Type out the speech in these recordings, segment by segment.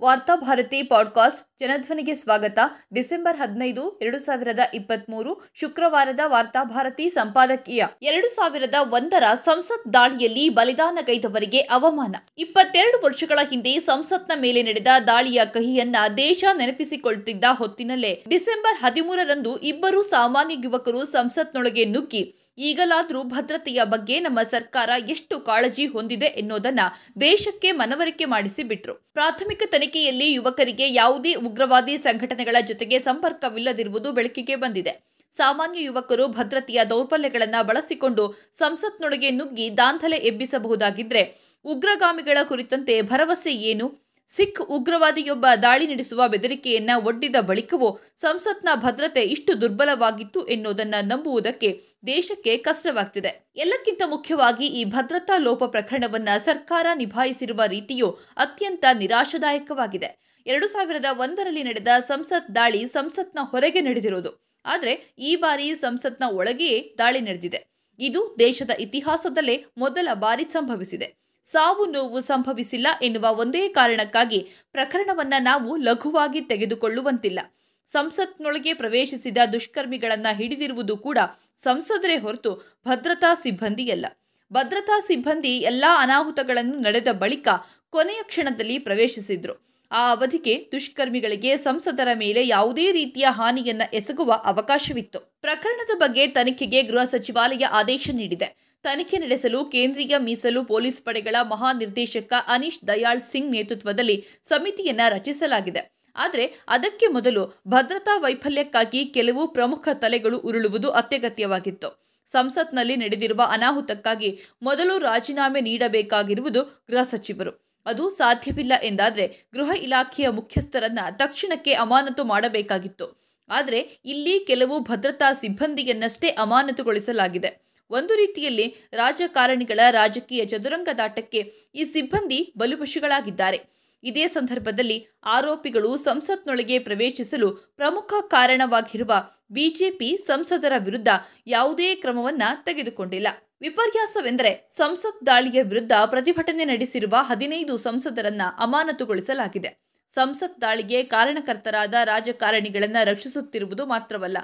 Varthabharati podcast ಜನಧ್ವನಿಗೆ ಸ್ವಾಗತ. December ಹದಿನೈದು, ಎರಡು ಸಾವಿರದ ಇಪ್ಪತ್ಮೂರು, ಶುಕ್ರವಾರದ ವಾರ್ತಾಭಾರತಿ ಸಂಪಾದಕೀಯ. ಎರಡು ಸಾವಿರದ ಒಂದರ ಸಂಸತ್ ದಾಳಿಯಲ್ಲಿ ಬಲಿದಾನಗೈದವರಿಗೆ ಅವಮಾನ. ಇಪ್ಪತ್ತೆರಡು ವರ್ಷಗಳ ಹಿಂದೆ ಸಂಸತ್ನ ಮೇಲೆ ನಡೆದ ದಾಳಿಯ ಕಹಿಯನ್ನ ದೇಶ ನೆನಪಿಸಿಕೊಳ್ಳುತ್ತಿದ್ದ ಹೊತ್ತಿನಲ್ಲೇ. ಡಿಸೆಂಬರ್ ಹದಿಮೂರರಂದು ಇಬ್ಬರು ಸಾಮಾನ್ಯ ಯುವಕರು ಸಂಸತ್ನೊಳಗೆ ನುಗ್ಗಿ. ಈಗಲಾದರೂ ಭದ್ರತೆಯ ಬಗ್ಗೆ ನಮ್ಮ ಸರ್ಕಾರ ಎಷ್ಟು ಕಾಳಜಿ ಹೊಂದಿದೆ ಎನ್ನುವುದನ್ನ ದೇಶಕ್ಕೆ ಮನವರಿಕೆ ಮಾಡಿಸಿಬಿಟ್ರು ಪ್ರಾಥಮಿಕ ತನಿಖೆಯಲ್ಲಿ ಯುವಕರಿಗೆ ಯಾವುದೇ ಉಗ್ರವಾದಿ ಸಂಘಟನೆಗಳ ಜೊತೆಗೆ ಸಂಪರ್ಕವಿಲ್ಲದಿರುವುದು ಬೆಳಕಿಗೆ ಬಂದಿದೆ. ಸಾಮಾನ್ಯ ಯುವಕರು ಭದ್ರತೆಯ ದೌರ್ಬಲ್ಯಗಳನ್ನು ಬಳಸಿಕೊಂಡು ಸಂಸತ್ನೊಳಗೆ ನುಗ್ಗಿ ದಾಂಧಲೆ ಎಬ್ಬಿಸಬಹುದಾಗಿದ್ರೆ ಉಗ್ರಗಾಮಿಗಳ ಕುರಿತಂತೆ ಭರವಸೆ ಏನು? ಸಿಖ್ ಉಗ್ರವಾದಿಯೊಬ್ಬ ದಾಳಿ ನಡೆಸುವ ಬೆದರಿಕೆಯನ್ನ ಒಡ್ಡಿದ ಬಳಿಕವೂ ಸಂಸತ್ನ ಭದ್ರತೆ ಇಷ್ಟು ದುರ್ಬಲವಾಗಿತ್ತು ಎನ್ನುವುದನ್ನ ನಂಬುವುದಕ್ಕೆ ದೇಶಕ್ಕೆ ಕಷ್ಟವಾಗ್ತಿದೆ. ಎಲ್ಲಕ್ಕಿಂತ ಮುಖ್ಯವಾಗಿ ಈ ಭದ್ರತಾ ಲೋಪ ಪ್ರಕರಣವನ್ನ ಸರ್ಕಾರ ನಿಭಾಯಿಸಿರುವ ರೀತಿಯು ಅತ್ಯಂತ ನಿರಾಶಾದಾಯಕವಾಗಿದೆ. ಎರಡು ಸಾವಿರದ ಒಂದರಲ್ಲಿ ನಡೆದ ಸಂಸತ್ ದಾಳಿ ಸಂಸತ್ನ ಹೊರಗೆ ನಡೆದಿರುವುದು. ಆದರೆ ಈ ಬಾರಿ ಸಂಸತ್ನ ಒಳಗೆಯೇ ದಾಳಿ ನಡೆದಿದೆ. ಇದು ದೇಶದ ಇತಿಹಾಸದಲ್ಲೇ ಮೊದಲ ಬಾರಿ ಸಂಭವಿಸಿದೆ. ಸಾವು ನೋವು ಸಂಭವಿಸಿಲ್ಲ ಎನ್ನುವ ಒಂದೇ ಕಾರಣಕ್ಕಾಗಿ ಪ್ರಕರಣವನ್ನ ನಾವು ಲಘುವಾಗಿ ತೆಗೆದುಕೊಳ್ಳುವಂತಿಲ್ಲ. ಸಂಸತ್ನೊಳಗೆ ಪ್ರವೇಶಿಸಿದ ದುಷ್ಕರ್ಮಿಗಳನ್ನ ಹಿಡಿದಿರುವುದು ಕೂಡ ಸಂಸದರೇ ಹೊರತು ಭದ್ರತಾ ಸಿಬ್ಬಂದಿಯಲ್ಲ. ಭದ್ರತಾ ಸಿಬ್ಬಂದಿ ಎಲ್ಲಾ ಅನಾಹುತಗಳನ್ನು ನಡೆದ ಬಳಿಕ ಕೊನೆಯ ಕ್ಷಣದಲ್ಲಿ ಪ್ರವೇಶಿಸಿದ್ರು. ಆ ಅವಧಿಗೆ ದುಷ್ಕರ್ಮಿಗಳಿಗೆ ಸಂಸದರ ಮೇಲೆ ಯಾವುದೇ ರೀತಿಯ ಹಾನಿಯನ್ನ ಎಸಗುವ ಅವಕಾಶವಿತ್ತು. ಪ್ರಕರಣದ ಬಗ್ಗೆ ತನಿಖೆಗೆ ಗೃಹ ಸಚಿವಾಲಯ ಆದೇಶ ನೀಡಿದೆ. ತನಿಖೆ ನಡೆಸಲು, ಕೇಂದ್ರೀಯ ಮೀಸಲು ಪೊಲೀಸ್ ಪಡೆಗಳ ಮಹಾನಿರ್ದೇಶಕ ಅನೀಶ್ ದಯಾಳ್ ಸಿಂಗ್ ನೇತೃತ್ವದಲ್ಲಿ ಸಮಿತಿಯನ್ನ ರಚಿಸಲಾಗಿದೆ. ಆದರೆ ಅದಕ್ಕೆ ಮೊದಲು ಭದ್ರತಾ ವೈಫಲ್ಯಕ್ಕಾಗಿ ಕೆಲವು ಪ್ರಮುಖ ತಲೆಗಳು ಉರುಳುವುದು ಅತ್ಯಗತ್ಯವಾಗಿತ್ತು. ಸಂಸತ್ನಲ್ಲಿ ನಡೆದಿರುವ ಅನಾಹುತಕ್ಕಾಗಿ ಮೊದಲು ರಾಜೀನಾಮೆ ನೀಡಬೇಕಾಗಿರುವುದು ಗೃಹ ಸಚಿವರು. ಅದು ಸಾಧ್ಯವಿಲ್ಲ ಎಂದಾದರೆ ಗೃಹ ಇಲಾಖೆಯ ಮುಖ್ಯಸ್ಥರನ್ನ ತಕ್ಷಣಕ್ಕೆ ಅಮಾನತು ಮಾಡಬೇಕಾಗಿತ್ತು. ಆದರೆ ಇಲ್ಲಿ ಕೆಲವು ಭದ್ರತಾ ಸಿಬ್ಬಂದಿಯನ್ನಷ್ಟೇ ಅಮಾನತುಗೊಳಿಸಲಾಗಿದೆ. ಒಂದು ರೀತಿಯಲ್ಲಿ ರಾಜಕಾರಣಿಗಳ ರಾಜಕೀಯ ಚದುರಂಗದಾಟಕ್ಕೆ ಈ ಸಿಬ್ಬಂದಿ ಬಲುಪಶುಗಳಾಗಿದ್ದಾರೆ. ಇದೇ ಸಂದರ್ಭದಲ್ಲಿ ಆರೋಪಿಗಳು ಸಂಸತ್ನೊಳಗೆ ಪ್ರವೇಶಿಸಲು ಪ್ರಮುಖ ಕಾರಣವಾಗಿರುವ ಬಿಜೆಪಿ ಸಂಸದರ ವಿರುದ್ಧ ಯಾವುದೇ ಕ್ರಮವನ್ನ ತೆಗೆದುಕೊಂಡಿಲ್ಲ. ವಿಪರ್ಯಾಸವೆಂದರೆ ಸಂಸತ್ ದಾಳಿಯ ವಿರುದ್ಧ ಪ್ರತಿಭಟನೆ ನಡೆಸಿರುವ ಹದಿನೈದು ಸಂಸದರನ್ನ ಅಮಾನತುಗೊಳಿಸಲಾಗಿದೆ. ಸಂಸತ್ ದಾಳಿಗೆ ಕಾರಣಕರ್ತರಾದ ರಾಜಕಾರಣಿಗಳನ್ನು ರಕ್ಷಿಸುತ್ತಿರುವುದು ಮಾತ್ರವಲ್ಲ,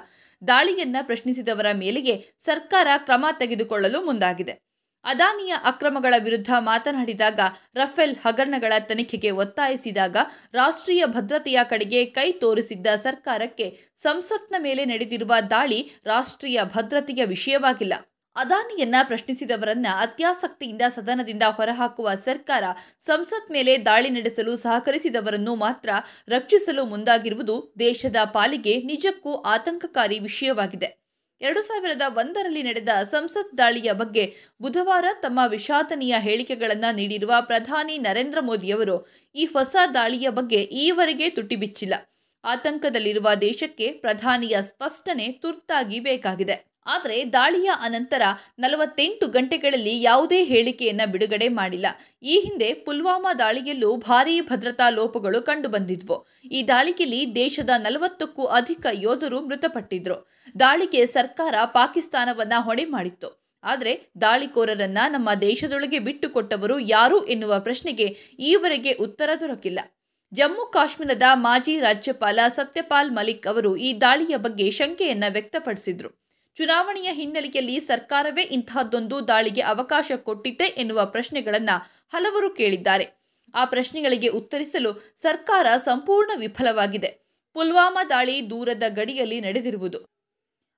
ದಾಳಿಯನ್ನ ಪ್ರಶ್ನಿಸಿದವರ ಮೇಲೆಯೇ ಸರ್ಕಾರ ಕ್ರಮ ತೆಗೆದುಕೊಳ್ಳಲು ಮುಂದಾಗಿದೆ. ಅದಾನಿಯ ಅಕ್ರಮಗಳ ವಿರುದ್ಧ ಮಾತನಾಡಿದಾಗ, ರಫೇಲ್ ಹಗರಣಗಳ ತನಿಖೆಗೆ ಒತ್ತಾಯಿಸಿದಾಗ, ರಾಷ್ಟ್ರೀಯ ಭದ್ರತೆಯ ಕಡೆಗೆ ಕೈ ತೋರಿಸಿದ್ದ ಸರ್ಕಾರಕ್ಕೆ ಸಂಸತ್ನ ಮೇಲೆ ನಡೆದಿರುವ ದಾಳಿ ರಾಷ್ಟ್ರೀಯ ಭದ್ರತೆಯ ವಿಷಯವಾಗಿಲ್ಲ. ಅದಾನಿಯನ್ನ ಪ್ರಶ್ನಿಸಿದವರನ್ನ ಅತ್ಯಾಸಕ್ತಿಯಿಂದ ಸದನದಿಂದ ಹೊರಹಾಕುವ ಸರ್ಕಾರ ಸಂಸತ್ ಮೇಲೆ ದಾಳಿ ನಡೆಸಲು ಸಹಕರಿಸಿದವರನ್ನು ಮಾತ್ರ ರಕ್ಷಿಸಲು ಮುಂದಾಗಿರುವುದು ದೇಶದ ಪಾಲಿಗೆ ನಿಜಕ್ಕೂ ಆತಂಕಕಾರಿ ವಿಷಯವಾಗಿದೆ. ಎರಡು ಸಾವಿರದ ಒಂದರಲ್ಲಿ ನಡೆದ ಸಂಸತ್ ದಾಳಿಯ ಬಗ್ಗೆ ಬುಧವಾರ ತಮ್ಮ ವಿಷಾದನೀಯ ಹೇಳಿಕೆಗಳನ್ನು ನೀಡಿರುವ ಪ್ರಧಾನಿ ನರೇಂದ್ರ ಮೋದಿಯವರು ಈ ಹೊಸ ದಾಳಿಯ ಬಗ್ಗೆ ಈವರೆಗೆ ತುಟಿಬಿಚ್ಚಿಲ್ಲ ಆತಂಕದಲ್ಲಿರುವ ದೇಶಕ್ಕೆ ಪ್ರಧಾನಿಯ ಸ್ಪಷ್ಟನೆ ತುರ್ತಾಗಿ ಬೇಕಾಗಿದೆ. ಆದರೆ ದಾಳಿಯ ಅನಂತರ ನಲವತ್ತೆಂಟು ಗಂಟೆಗಳಲ್ಲಿ ಯಾವುದೇ ಹೇಳಿಕೆಯನ್ನು ಬಿಡುಗಡೆ ಮಾಡಿಲ್ಲ. ಈ ಹಿಂದೆ ಪುಲ್ವಾಮಾ ದಾಳಿಯಲ್ಲೂ ಭಾರೀ ಭದ್ರತಾ ಲೋಪಗಳು ಕಂಡುಬಂದಿದ್ವು. ಈ ದಾಳಿಯಲ್ಲಿ ದೇಶದ ನಲವತ್ತಕ್ಕೂ ಅಧಿಕ ಯೋಧರು ಮೃತಪಟ್ಟಿದ್ರು. ದಾಳಿಗೆ ಸರ್ಕಾರ ಪಾಕಿಸ್ತಾನವನ್ನ ಹೊಣೆ ಮಾಡಿತ್ತು. ಆದರೆ ದಾಳಿಕೋರರನ್ನ ನಮ್ಮ ದೇಶದೊಳಗೆ ಬಿಟ್ಟುಕೊಟ್ಟವರು ಯಾರು ಎನ್ನುವ ಪ್ರಶ್ನೆಗೆ ಈವರೆಗೆ ಉತ್ತರ ದೊರಕಿಲ್ಲ. ಜಮ್ಮು ಕಾಶ್ಮೀರದ ಮಾಜಿ ರಾಜ್ಯಪಾಲ ಸತ್ಯಪಾಲ್ ಮಲಿಕ್ ಅವರು ಈ ದಾಳಿಯ ಬಗ್ಗೆ ಶಂಕೆಯನ್ನ ವ್ಯಕ್ತಪಡಿಸಿದ್ರು. ಚುನಾವಣೆಯ ಹಿನ್ನೆಲೆಯಲ್ಲಿ ಸರ್ಕಾರವೇ ಇಂತಹದ್ದೊಂದು ದಾಳಿಗೆ ಅವಕಾಶ ಕೊಟ್ಟಿತೆ ಎನ್ನುವ ಪ್ರಶ್ನೆಗಳನ್ನ ಹಲವರು ಕೇಳಿದ್ದಾರೆ. ಆ ಪ್ರಶ್ನೆಗಳಿಗೆ ಉತ್ತರಿಸಲು ಸರ್ಕಾರ ಸಂಪೂರ್ಣ ವಿಫಲವಾಗಿದೆ. ಪುಲ್ವಾಮಾ ದಾಳಿ ದೂರದ ಗಡಿಯಲ್ಲಿ ನಡೆದಿರುವುದು.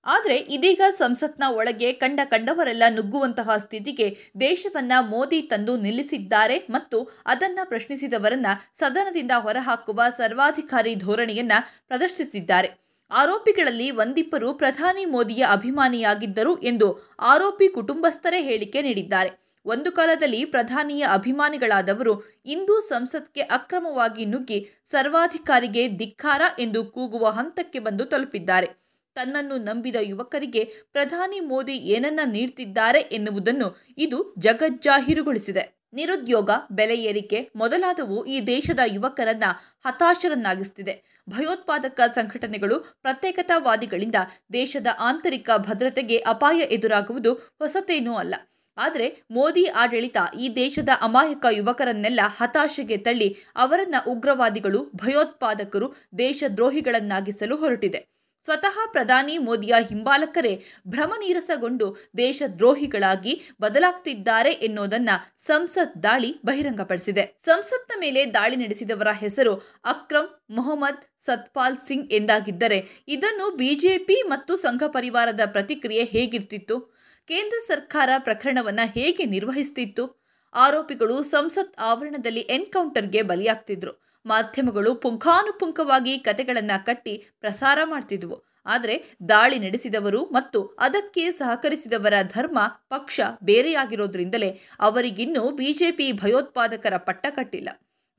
ಆದರೆ ಇದೀಗ ಸಂಸತ್ನ ಒಳಗೆ ಕಂಡ ಕಂಡವರೆಲ್ಲ ನುಗ್ಗುವಂತಹ ಸ್ಥಿತಿಗೆ ದೇಶವನ್ನ ಮೋದಿ ತಂದು ನಿಲ್ಲಿಸಿದ್ದಾರೆ ಮತ್ತು ಅದನ್ನ ಪ್ರಶ್ನಿಸಿದವರನ್ನ ಸದನದಿಂದ ಹೊರಹಾಕುವ ಸರ್ವಾಧಿಕಾರಿ ಧೋರಣೆಯನ್ನ ಪ್ರದರ್ಶಿಸಿದ್ದಾರೆ. ಆರೋಪಿಗಳಲ್ಲಿ ಒಂದಿಬ್ಬರು ಪ್ರಧಾನಿ ಮೋದಿಯ ಅಭಿಮಾನಿಯಾಗಿದ್ದರು ಎಂದು ಆರೋಪಿ ಕುಟುಂಬಸ್ಥರೇ ಹೇಳಿಕೆ ನೀಡಿದ್ದಾರೆ. ಒಂದು ಕಾಲದಲ್ಲಿ ಪ್ರಧಾನಿಯ ಅಭಿಮಾನಿಗಳಾದವರು ಇಂದು ಸಂಸತ್ಗೆ ಅಕ್ರಮವಾಗಿ ನುಗ್ಗಿ ಸರ್ವಾಧಿಕಾರಿಗೆ ಧಿಕ್ಕಾರ ಎಂದು ಕೂಗುವ ಹಂತಕ್ಕೆ ಬಂದು ತಲುಪಿದ್ದಾರೆ. ತನ್ನನ್ನು ನಂಬಿದ ಯುವಕರಿಗೆ ಪ್ರಧಾನಿ ಮೋದಿ ಏನನ್ನ ನೀಡ್ತಿದ್ದಾರೆ ಎನ್ನುವುದನ್ನು ಇದು ಜಗಜ್ಜಾಹೀರುಗೊಳಿಸಿದೆ. ನಿರುದ್ಯೋಗ, ಬೆಲೆ ಏರಿಕೆ ಮೊದಲಾದವು ಈ ದೇಶದ ಯುವಕರನ್ನ ಹತಾಶರನ್ನಾಗಿಸುತ್ತಿದೆ ಭಯೋತ್ಪಾದಕ ಸಂಘಟನೆಗಳು ಪ್ರತ್ಯೇಕತಾವಾದಿಗಳಿಂದ ದೇಶದ ಆಂತರಿಕ ಭದ್ರತೆಗೆ ಅಪಾಯ ಎದುರಾಗುವುದು ಹೊಸತೇನೂ ಅಲ್ಲ. ಆದರೆ ಮೋದಿ ಆಡಳಿತ ಈ ದೇಶದ ಅಮಾಯಕ ಯುವಕರನ್ನೆಲ್ಲ ಹತಾಶೆಗೆ ತಳ್ಳಿ ಅವರನ್ನ ಉಗ್ರವಾದಿಗಳು, ಭಯೋತ್ಪಾದಕರು, ದೇಶದ್ರೋಹಿಗಳನ್ನಾಗಿಸಲು ಹೊರಟಿದೆ. ಸ್ವತಃ ಪ್ರಧಾನಿ ಮೋದಿಯ ಹಿಂಬಾಲಕರೇ ಭ್ರಮನೀರಸಗೊಂಡು ದೇಶದ್ರೋಹಿಗಳಾಗಿ ಬದಲಾಗ್ತಿದ್ದಾರೆ ಎನ್ನುವುದನ್ನ ಸಂಸತ್ ದಾಳಿ ಬಹಿರಂಗಪಡಿಸಿದೆ. ಸಂಸತ್ನ ಮೇಲೆ ದಾಳಿ ನಡೆಸಿದವರ ಹೆಸರು ಅಕ್ರಮ್ ಮೊಹಮ್ಮದ್ ಸತ್ಪಾಲ್ ಸಿಂಗ್ ಎಂದಾಗಿದ್ದರೆ ಇದನ್ನು ಬಿಜೆಪಿ ಮತ್ತು ಸಂಘ ಪರಿವಾರದ ಪ್ರತಿಕ್ರಿಯೆ ಹೇಗಿರ್ತಿತ್ತು? ಕೇಂದ್ರ ಸರ್ಕಾರ ಪ್ರಕರಣವನ್ನ ಹೇಗೆ ನಿರ್ವಹಿಸ್ತಿತ್ತು? ಆರೋಪಿಗಳು ಸಂಸತ್ ಆವರಣದಲ್ಲಿ ಎನ್ಕೌಂಟರ್ಗೆ ಬಲಿಯಾಗ್ತಿದ್ರು. ಮಾಧ್ಯಮಗಳು ಪುಂಖಾನುಪುಂಖವಾಗಿ ಕತೆಗಳನ್ನು ಕಟ್ಟಿ ಪ್ರಸಾರ ಮಾಡ್ತಿದ್ವು. ಆದರೆ ದಾಳಿ ನಡೆಸಿದವರು ಮತ್ತು ಅದಕ್ಕೆ ಸಹಕರಿಸಿದವರ ಧರ್ಮ ಪಕ್ಷ ಬೇರೆಯಾಗಿರೋದ್ರಿಂದಲೇ ಅವರಿಗಿನ್ನೂ ಬಿಜೆಪಿ ಭಯೋತ್ಪಾದಕರ ಪಟ್ಟ ಕಟ್ಟಿಲ್ಲ.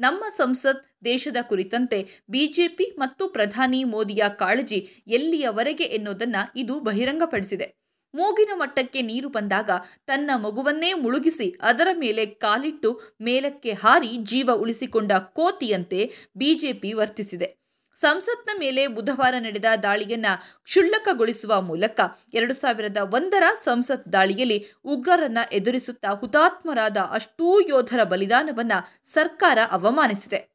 ನಮ್ಮ ಸಂಸತ್ ದೇಶದ ಕುರಿತಂತೆ ಬಿಜೆಪಿ ಮತ್ತು ಪ್ರಧಾನಿ ಮೋದಿಯ ಕಾಳಜಿ ಎಲ್ಲಿಯವರೆಗೆ ಎನ್ನುವುದನ್ನು ಇದು ಬಹಿರಂಗಪಡಿಸಿದೆ. ಮೂಗಿನ ಮಟ್ಟಕ್ಕೆ ನೀರು ಬಂದಾಗ ತನ್ನ ಮಗುವನ್ನೇ ಮುಳುಗಿಸಿ ಅದರ ಮೇಲೆ ಕಾಲಿಟ್ಟು ಮೇಲಕ್ಕೆ ಹಾರಿ ಜೀವ ಉಳಿಸಿಕೊಂಡ ಕೋತಿಯಂತೆ ಬಿಜೆಪಿ ವರ್ತಿಸಿದೆ. ಸಂಸತ್ನ ಮೇಲೆ ಬುಧವಾರ ನಡೆದ ದಾಳಿಯನ್ನ ಕ್ಷುಲ್ಲಕಗೊಳಿಸುವ ಮೂಲಕ ಎರಡು ಸಾವಿರದ ಒಂದರ ಸಂಸತ್ ದಾಳಿಯಲ್ಲಿ ಉಗ್ರರನ್ನ ಎದುರಿಸುತ್ತಾ ಹುತಾತ್ಮರಾದ ಅಷ್ಟೂ ಯೋಧರ ಬಲಿದಾನವನ್ನ ಸರ್ಕಾರ ಅವಮಾನಿಸಿದೆ.